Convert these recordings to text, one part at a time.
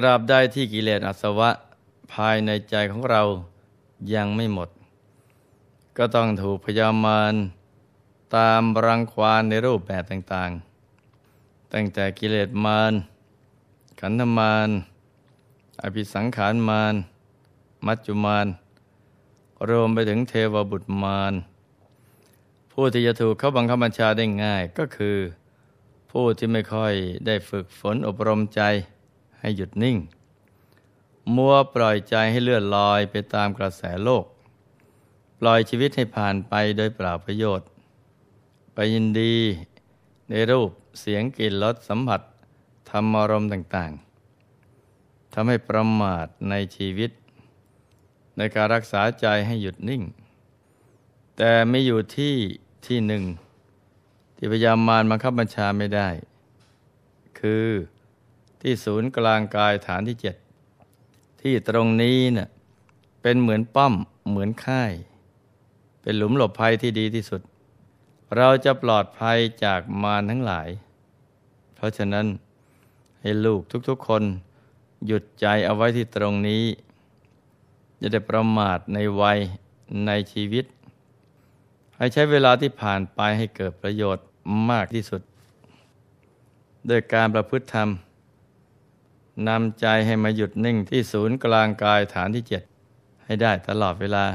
ตราบใดที่กิเลสอาสวะภายในใจของเรายังไม่หมด ก็ต้องถูกพยามารตามรังควานในรูปแบบต่างๆ ตั้งแต่กิเลสมาร ขันธมาร อภิสังขารมาร มัจจุมาร รวมไปถึงเทวบุตรมาร ผู้ที่จะถูกเขาบังคับบัญชาได้ง่ายก็คือ ผู้ที่ไม่ค่อยได้ฝึกฝนอบรมใจ ให้หยุดนิ่ง มัวปล่อยใจให้เลื่อนลอยไปตามกระแสโลก ปล่อยชีวิตให้ผ่านไปโดยเปล่าประโยชน์ ไปยินดีในรูปเสียงกลิ่นรสสัมผัสธรรมอารมณ์ต่างๆทำให้ประมาทในชีวิต ในการรักษาใจให้หยุดนิ่ง แต่ไม่อยู่ที่ที่หนึ่งที่พยายามมารบังคับบัญชาไม่ได้ คือ ที่ศูนย์กลางกายฐานที่เจ็ดที่ตรงนี้เนะ่ะเป็นเหมือนป้อมเหมือนค่าย เป็นหลุมหลบภัยที่ดีที่สุด เราจะปลอดภัยจากมารทั้งหลาย เพราะฉะนั้นให้ลูกทุกๆคนหยุดใจเอาไว้ที่ตรงนี้ จะได้ประมาทในวัยในชีวิต ให้ใช้เวลาที่ผ่านไปให้เกิดประโยชน์มากที่สุด โดยการประพฤติธรรม นำใจให้มาหยุดนิ่งที่ศูนย์กลางกายฐานที่เจ็ดให้ได้ตลอดเวลา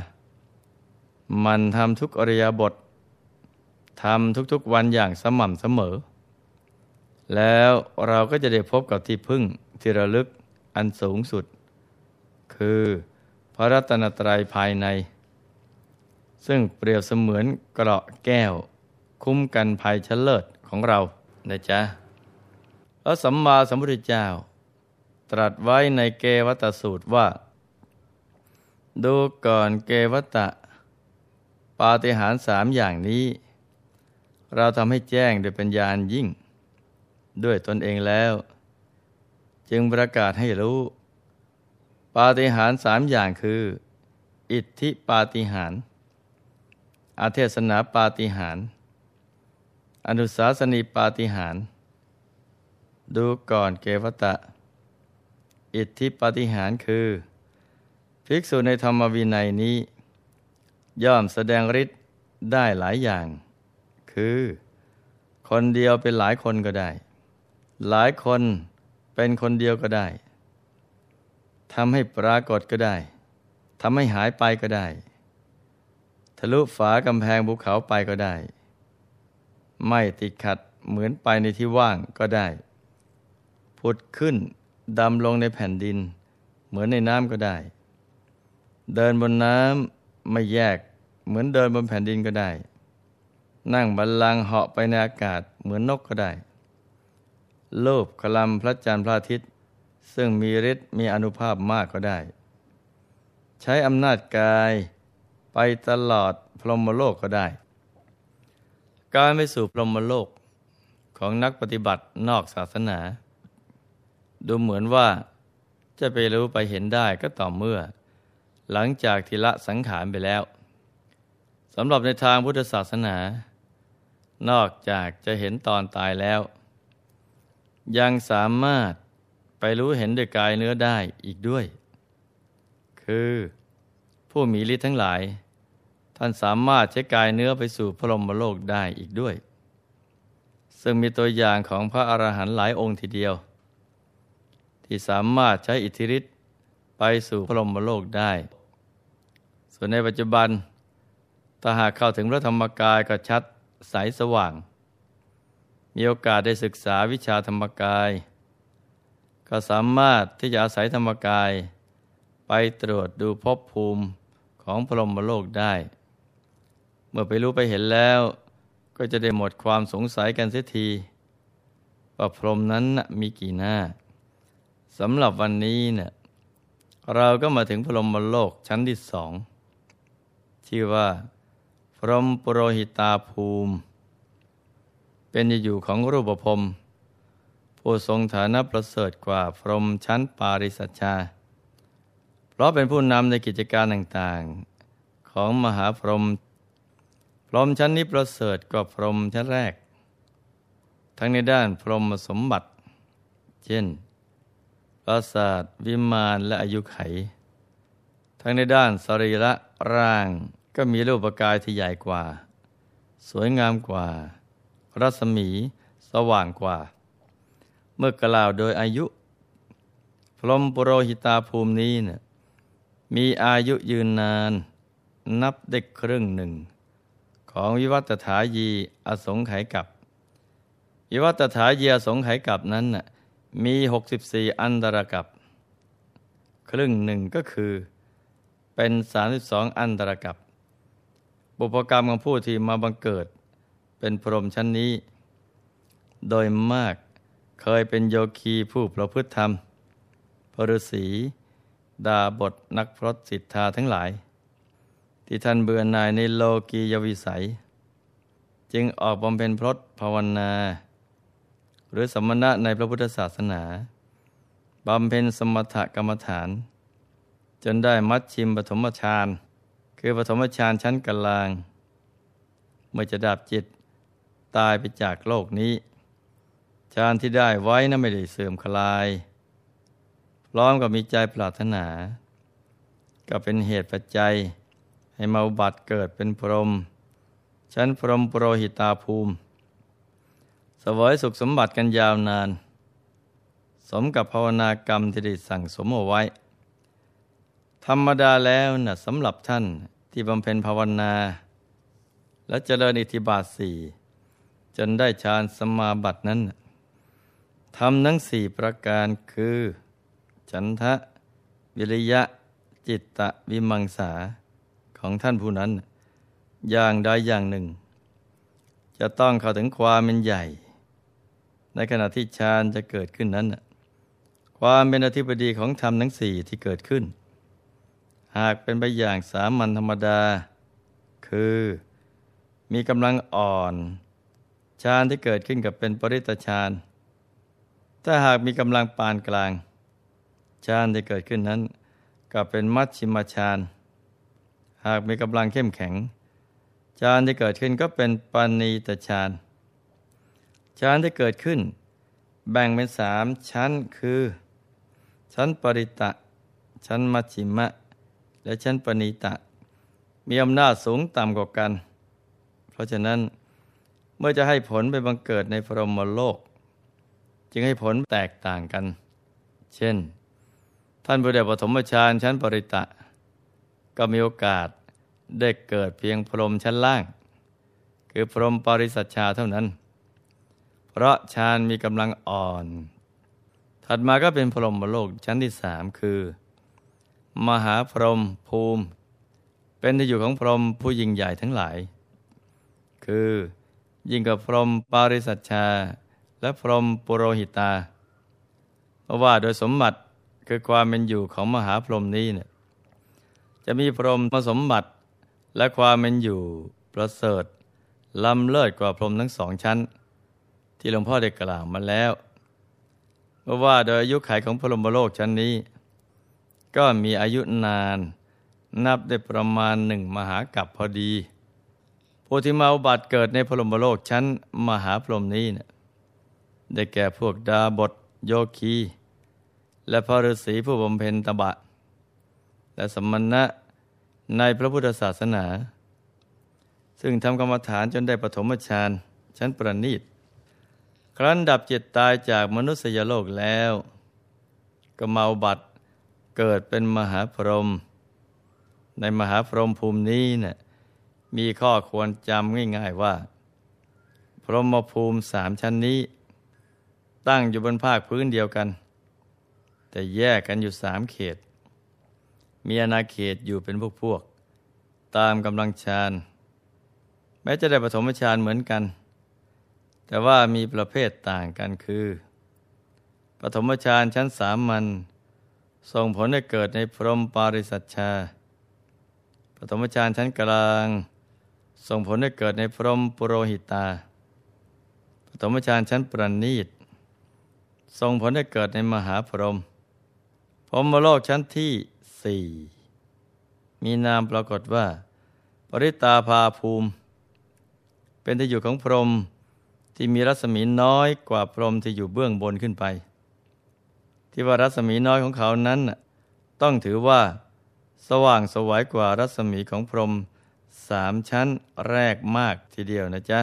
มันทำทุกอริยบททำทุกๆวันอย่างสม่ำเสมอ แล้วเราก็จะได้พบกับที่พึ่งที่ระลึกอันสูงสุด คือพระรัตนตรัยภายใน ซึ่งเปรียบเสมือนเกราะแก้ว คุ้มกันภัยชั้นเลิศของเรานะจ๊ะพระสัมมาสัมพุทธเจ้า ตรัสไว้ในเกวัตสูตรว่า ดูก่อนเกวัตะ ปาฏิหาริย์สามอย่างนี้ เราทำให้แจ้งโดยปัญญายิ่ง ด้วยตนเองแล้ว จึงประกาศให้รู้ ปาฏิหาริย์สามอย่างคือ อิทธิปาฏิหาริย์อาเทศนาปาฏิหาริย์อนุสาสนีปาฏิหาริย์ดูก่อนเกวตะ อิทธิปฏิหารคือ ภิกษุในธรรมวินัยนี้ ย่อมแสดงฤทธิ์ได้หลายอย่าง คือ คนเดียวเป็นหลายคนก็ได้ หลายคนเป็นคนเดียวก็ได้ทำให้ปรากฏก็ได้ทำให้หายไปก็ได้ ทะลุฝากำแพงภูเขาไปก็ได้ ไม่ติดขัดเหมือนไปในที่ว่างก็ได้ ผุดขึ้น ดำลงในแผ่นดิน เหมือนในน้ำก็ได้ เดินบนน้ำไม่แยก เหมือนเดินบนแผ่นดินก็ได้ นั่งบัลลังก์เหาะไปในอากาศเหมือนนกก็ได้โลภคลำพระจันทร์พระอาทิตย์ ซึ่งมีฤทธิ์มีอนุภาพมากก็ได้ ใช้อำนาจกายไปตลอดพรหมโลกก็ได้ การไปสู่พรหมโลกของนักปฏิบัตินอกศาสนา ดูเหมือนว่าจะไปรู้ไปเห็นได้ก็ต่อเมื่อ หลังจากทิละสังขารไปแล้วสำหรับในทางพุทธศาสนา นอกจากจะเห็นตอนตายแล้ว ยังสามารถไปรู้เห็นด้วยกายเนื้อได้อีกด้วย คือผู้มีฤทธิ์ทั้งหลาย ท่านสามารถใช้กายเนื้อไปสู่พรหมโลกได้อีกด้วย ซึ่งมีตัวอย่างของพระอรหันต์หลายองค์ทีเดียว ที่สามารถใช้อิทธิฤทธิ์ไปสู่พรหมโลกได้ ส่วนในปัจจุบันถ้าหากเข้าถึงพระธรรมกายก็ชัดใสสว่าง มีโอกาสได้ศึกษาวิชาธรรมกาย ก็สามารถที่จะอาศัยธรรมกาย ไปตรวจดูภพภูมิของพรหมโลกได้ เมื่อไปรู้ไปเห็นแล้ว ก็จะได้หมดความสงสัยกันเสียทีว่าพรหมนั้นมีกี่หน้า สำหรับวันนี้เนี่ยเราก็มาถึงพรหมโลกชั้นที่สองชื่อว่า พรหมปโรหิตาภูมิ เป็นอยู่ของรูปภพผู้ทรงฐานะประเสริฐกว่าพรหมชั้นปาริสัชชา เพราะเป็นผู้นำในกิจการต่างๆ ของมหาพรหมพรหมชั้นนี้ประเสริฐกว่าพรหมชั้นแรก ทั้งในด้านพรหมสมบัติ เช่น ปราสาทวิมานและอายุไข ทั้งในด้านสรีระร่างก็มีรูปกายที่ใหญ่กว่า สวยงามกว่า รัศมีสว่างกว่า เมื่อกล่าวโดยอายุ พรหมปุโรหิตาภูมินี้เนี่ยมีอายุยืนนานนับได้ครึ่งหนึ่ง ของวิวัตถายีอสงไขยกับ วิวัตถายีอสงไขยกับนั้นน่ะ มีหกสิบสี่อันตรกับ ครึ่งหนึ่งก็คือ เป็นสามสิบสองอันตรกับ บุพกรรมของผู้ที่มาบังเกิด เป็นพรหมชั้นนี้ โดยมากเคยเป็นโยคีผู้ประพฤติธรรมพฤษีดาบทนักพรตสิทธาทั้งหลาย ที่ท่านเบื่อหน่ายในโลกียวิสัย จึงออกบำเพ็ญพรตภาวนา หรือสมณะในพระพุทธศาสนาบำเพ็ญสมถกรรมฐาน จนได้มัดชิมปฐมฌานคือปฐมฌานชั้นกลาง เมื่อจะดับจิตตายไปจากโลกนี้ฌานที่ได้ไว้นั้นไม่ได้เสื่อมคลายพร้อมกับมีใจปรารถนา ก็เป็นเหตุปัจจัย ให้มาบัติเกิดเป็นพรหมชั้นพรหมปรหิตาภูมิ สวยสุขสมบัติกันยาวนาน สมกับภาวนากรรมที่ได้สั่งสมเอาไว้ ธรรมดาแล้วนะ่ะสำหรับท่านที่บำเพ็ญภาวนา และเจริญอิทธิบาทสี่จนได้ฌานสมาบัตินั้นทำทั้งสี่ประการคือ ฉันทะ วิริยะ จิตตะวิมังสาของท่านผู้นั้น อย่างใดอย่างหนึ่ง จะต้องเข้าถึงความเป็นใหญ่ ในขณะที่ฌานจะเกิดขึ้นนั้น ความเป็นอธิบดีของธรรมทั้งสี่ที่เกิดขึ้น หากเป็นไปอย่างสามัญธรรมดา คือ มีกำลังอ่อนฌานที่เกิดขึ้นกับเป็นปริตฌานถ้าหากมีกำลังปานกลางฌานที่เกิดขึ้นนั้น ก็เป็นมัชชิมฌานหากมีกำลังเข้มแข็งฌานที่เกิดขึ้นก็เป็นปานีตฌาน ฌานที่เกิดขึ้น แบ่งเป็นสามชั้นคือ ชั้นปริตะ ชั้นมัชชิมะ และชั้นปณีตะ มีอำนาจสูงต่ำกว่ากัน เพราะฉะนั้นเมื่อจะให้ผลไปบังเกิดในพรหมโลก จึงให้ผลแตกต่างกัน เช่น ท่านผู้ได้ปฐมฌานชั้นปริตะ ก็มีโอกาสได้เกิดเพียงพรหมชั้นล่าง คือพรหมปริสัชชาเท่านั้น เพราะฌานมีกำลังอ่อน ถัดมาก็เป็นพรหมโลกชั้นที่สามคือ มหาพรหมภูมิ เป็นที่อยู่ของพรหมผู้ยิ่งใหญ่ทั้งหลาย คือยิ่งกับพรหมปาริสัชชา และพรหมปุโรหิตาเพราะว่าโดยสมบัติคือความเป็นอยู่ของมหาพรหมนี้เนี่ยจะมีพรหมสมบัติและความเป็นอยู่ประเสริฐล้ำเลิศกว่าพรหมทั้งสองชั้น ที่หลวงพ่อได้กล่าวมาแล้วเพราะว่าโดยอายุขัยของพรมโลกชั้นนี้ ก็มีอายุนานนับได้ประมาณหนึ่งมหากัปพอดีผู้ที่มาอุบัติเกิดในพรมโลกชั้นมหาพรหมนี้เนี่ยได้แก่พวกดาบทโยคี และพระฤาษีผู้บำเพ็ญตบะ และสมณะในพระพุทธศาสนา ซึ่งทำกรรมฐานจนได้ปฐมฌานชั้นประณีต ครั้นดับจิตตายจากมนุษยโลกแล้ว ก็มาบัตรเกิดเป็นมหาพรหมในมหาพรหมภูมินี้เนะี่ยมีข้อควรจำง่ายๆว่า พรหมภูมิสามชั้นนี้ ตั้งอยู่บนภาคพื้นเดียวกัน แต่แยกกันอยู่สามเขต มีอาณาเขตอยู่เป็นพวกพวก ตามกำลังฌานแม้จะได้ปฐมฌานเหมือนกัน แต่ว่ามีประเภทต่างกันคือ ปฐมฌานชั้นสามัญส่งผลให้เกิดในพรหมปาริสัชชา ปฐมฌานชั้นกลาง ส่งผลให้เกิดในพรหมปุโรหิตา ปฐมฌานชั้นประณีตส่งผลให้เกิดในมหาพรหมพรหมโลกชั้นที่สี่มีนามปรากฏว่า ปริตาภาภูมิ เป็นที่อยู่ของพรหม ที่มีรัศมีน้อยกว่าพรหมที่อยู่เบื้องบนขึ้นไป ที่ว่ารัศมีน้อยของเขานั้น ต้องถือว่า สว่างสวยกว่ารัศมีของพรหมสามชั้นแรกมากทีเดียวนะจ๊ะ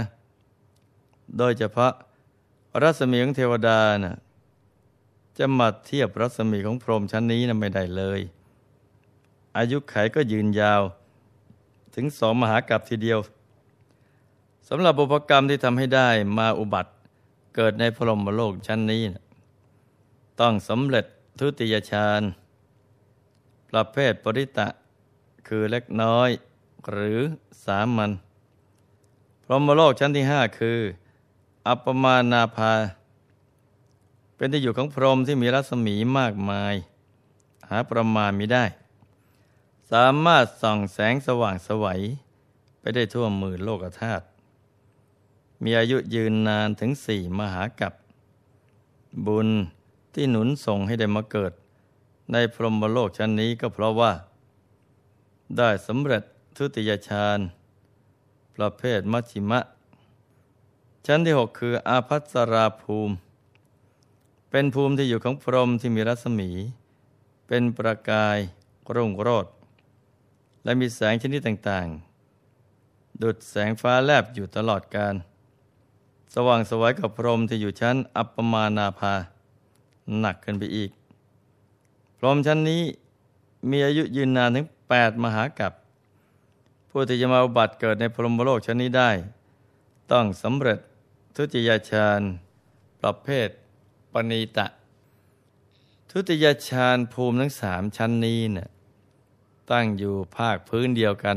โดยเฉพาะรัศมีของเทวดานะ่ะจะมาเทียบรัศมีของพรหมชั้นนี้นะไม่ได้เลย อายุไขก็ยืนยาว ถึงสองมหากรัปทีเดียว สำหรับบุพกรรมที่ทำให้ได้มาอุบัติเกิดในพรหมโลกชั้นนี้นะต้องสำเร็จทุติยฌานประเภทปริตะ คือเล็กน้อย หรือสามัญพรหมโลกชั้นที่ห้าคือ อัปปมานาภา เป็นที่อยู่ของพรหมที่มีรัศมีมากมาย หาประมาณม่ได้ สามารถส่องแสงสว่างสวัย ไปได้ทั่วหมือโลกธาตุ มีอายุยืนนานถึงสี่มหากัปบุญที่หนุนส่งให้ได้มาเกิด ในพรหมโลกชั้นนี้ก็เพราะว่า ได้สำเร็จทุติยฌานประเภทมัชชิมะ ชั้นที่หกคืออาภัสราภูมิ เป็นภูมิที่อยู่ของพรหมที่มีรัศมี เป็นประกายรุ่งโรจน์และมีแสงชนิดต่างๆ ดุดแสงฟ้าแลบอยู่ตลอดกาล สว่างสวยกับพรหมที่อยู่ชั้นอัปปมานาภา หนักขึ้นไปอีก พรหมชั้นนี้มีอายุยืนนานถึงแปดมหากัปผู้ที่จะมาอุบัติเกิดในพรหมโลกชั้นนี้ได้ ต้องสำเร็จทุติยฌานประเภทปณีตะ ทุติยฌานภูมิทั้งสามชั้นนี้เนะ่ยตั้งอยู่ภาคพื้นเดียวกัน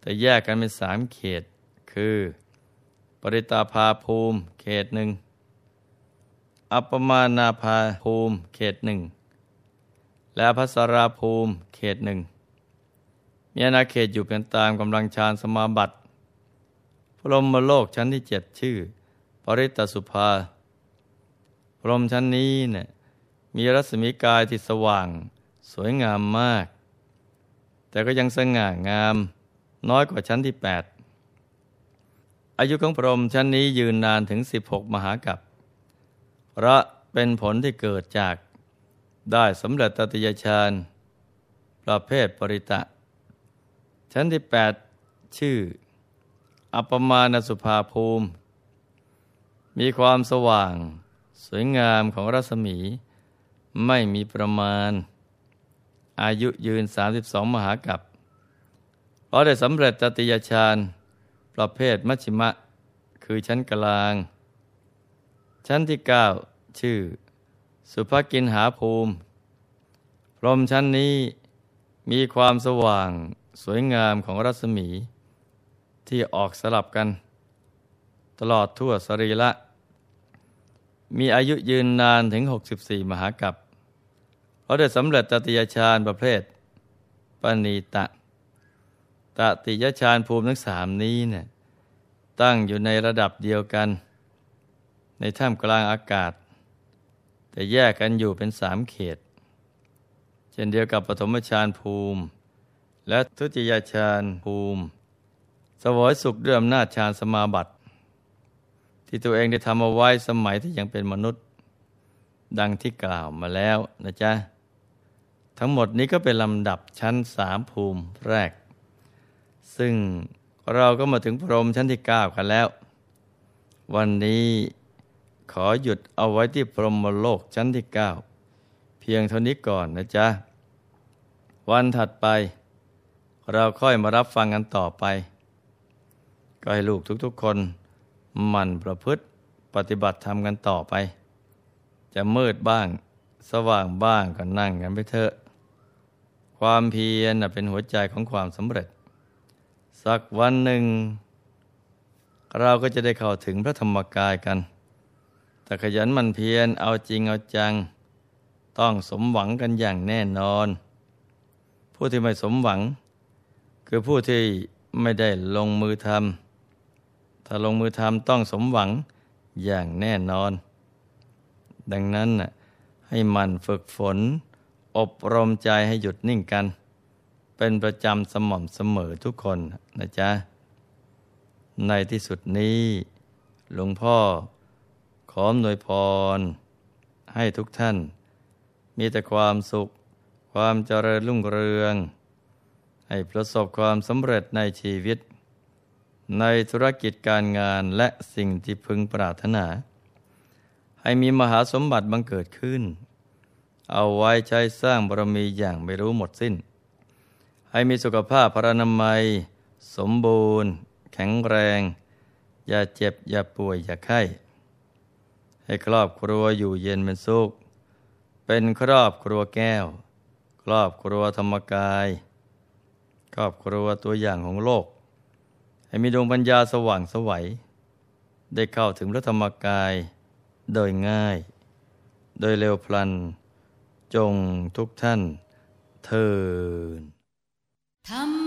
แต่แยกกันเป็นสามเขตคือ ปริตาภาภูมิ เขตหนึ่ง อัปปมานาภาภูมิ เขตหนึ่ง และพัสราภูมิ เขตหนึ่ง มีอาณาเขตอยู่เป็นตามกำลังฌานสมาบัติพรหมโลกชั้นที่เจ็ดชื่อ ปริตสุภา พรหมชั้นนี้เนี่ยมีรัศมีกายที่สว่าง สวยงามมาก แต่ก็ยังสง่างาม น้อยกว่าชั้นที่แปด อายุของพรหมชั้นนี้ยืนนานถึง 16 มหากัปเพราะเป็นผลที่เกิดจากได้สำเร็จตติยฌานประเภทปริตะ ชั้นที่ 8 ชื่อ อัปมาณสุภาภูมิ มีความสว่าง สวยงามของรัศมี ไม่มีประมาณ อายุยืน 32 มหากัปเพราะได้สำเร็จตติยฌาน ประเภทมัชชิมะ คือชั้นกลาง ชั้นที่เก้าชื่อ สุภกินหาภูมิ พรมชั้นนี้มีความสว่างสวยงามของรัศมี ที่ออกสลับกัน ตลอดทั่วสรีละ มีอายุยืนนานถึง 64 มหากัปเพราะได้สำเร็จตติยฌานประเภทปณีตะ ตติยฌานภูมิทั้งสามนี้เนี่ยตั้งอยู่ในระดับเดียวกัน ในท่ามกลางอากาศ แต่แยกกันอยู่เป็นสามเขต เช่นเดียวกับปฐมฌานภูมิ และทุติยฌานภูมิสวยสุขด้วยอำนาจฌานสมาบัติ ที่ตัวเองได้ทำเอาไว้สมัยที่ยังเป็นมนุษย์ ดังที่กล่าวมาแล้วนะจ๊ะ ทั้งหมดนี้ก็เป็นลำดับชั้นสามภูมิแรก ซึ่งเราก็มาถึงพรมชั้นที่เก้ากันแล้ว วันนี้ขอหยุดเอาไว้ที่พรหมโลกชั้นที่เก้าเพียงเท่านี้ก่อนนะจ๊ะ วันถัดไป เราค่อยมารับฟังกันต่อไป ก็ให้ลูกทุกๆคนหมั่นประพฤติปฏิบัติธรรมกันต่อไป จะมืดบ้าง สว่างบ้างก็นั่งกันไปเถอะ ความเพียรเป็นหัวใจของความสำเร็จ สักวันหนึ่ง เราก็จะได้เข้าถึงพระธรรมกายกัน แต่ขยันมันเพียรเอาจริงเอาจัง ต้องสมหวังกันอย่างแน่นอน ผู้ที่ไม่สมหวัง คือผู้ที่ไม่ได้ลงมือทำถ้าลงมือทำต้องสมหวังอย่างแน่นอน ดังนั้นให้มันฝึกฝน อบรมใจให้หยุดนิ่งกัน เป็นประจำสม่ำเสมอทุกคนนะจ๊ะ ในที่สุดนี้ หลวงพ่อขออำนวยพร ให้ทุกท่าน มีแต่ความสุข ความเจริญรุ่งเรือง ให้ประสบความสำเร็จในชีวิต ในธุรกิจการงานและสิ่งที่พึงปรารถนา ให้มีมหาสมบัติบังเกิดขึ้น เอาไว้ใช้สร้างบารมีอย่างไม่รู้หมดสิ้น ให้มีสุขภาพพระนามัย สมบูรณ์ แข็งแรง อย่าเจ็บ อย่าป่วย อย่าไข้ ให้ครอบครัวอยู่เย็นเป็นสุข เป็นครอบครัวแก้ว ครอบครัวธรรมกาย ครอบครัวตัวอย่างของโลก ให้มีดวงปัญญาสว่างสวัย ได้เข้าถึงพระธรรมกายโดยง่าย โดยเร็วพลัน จงทุกท่านเทิน Tam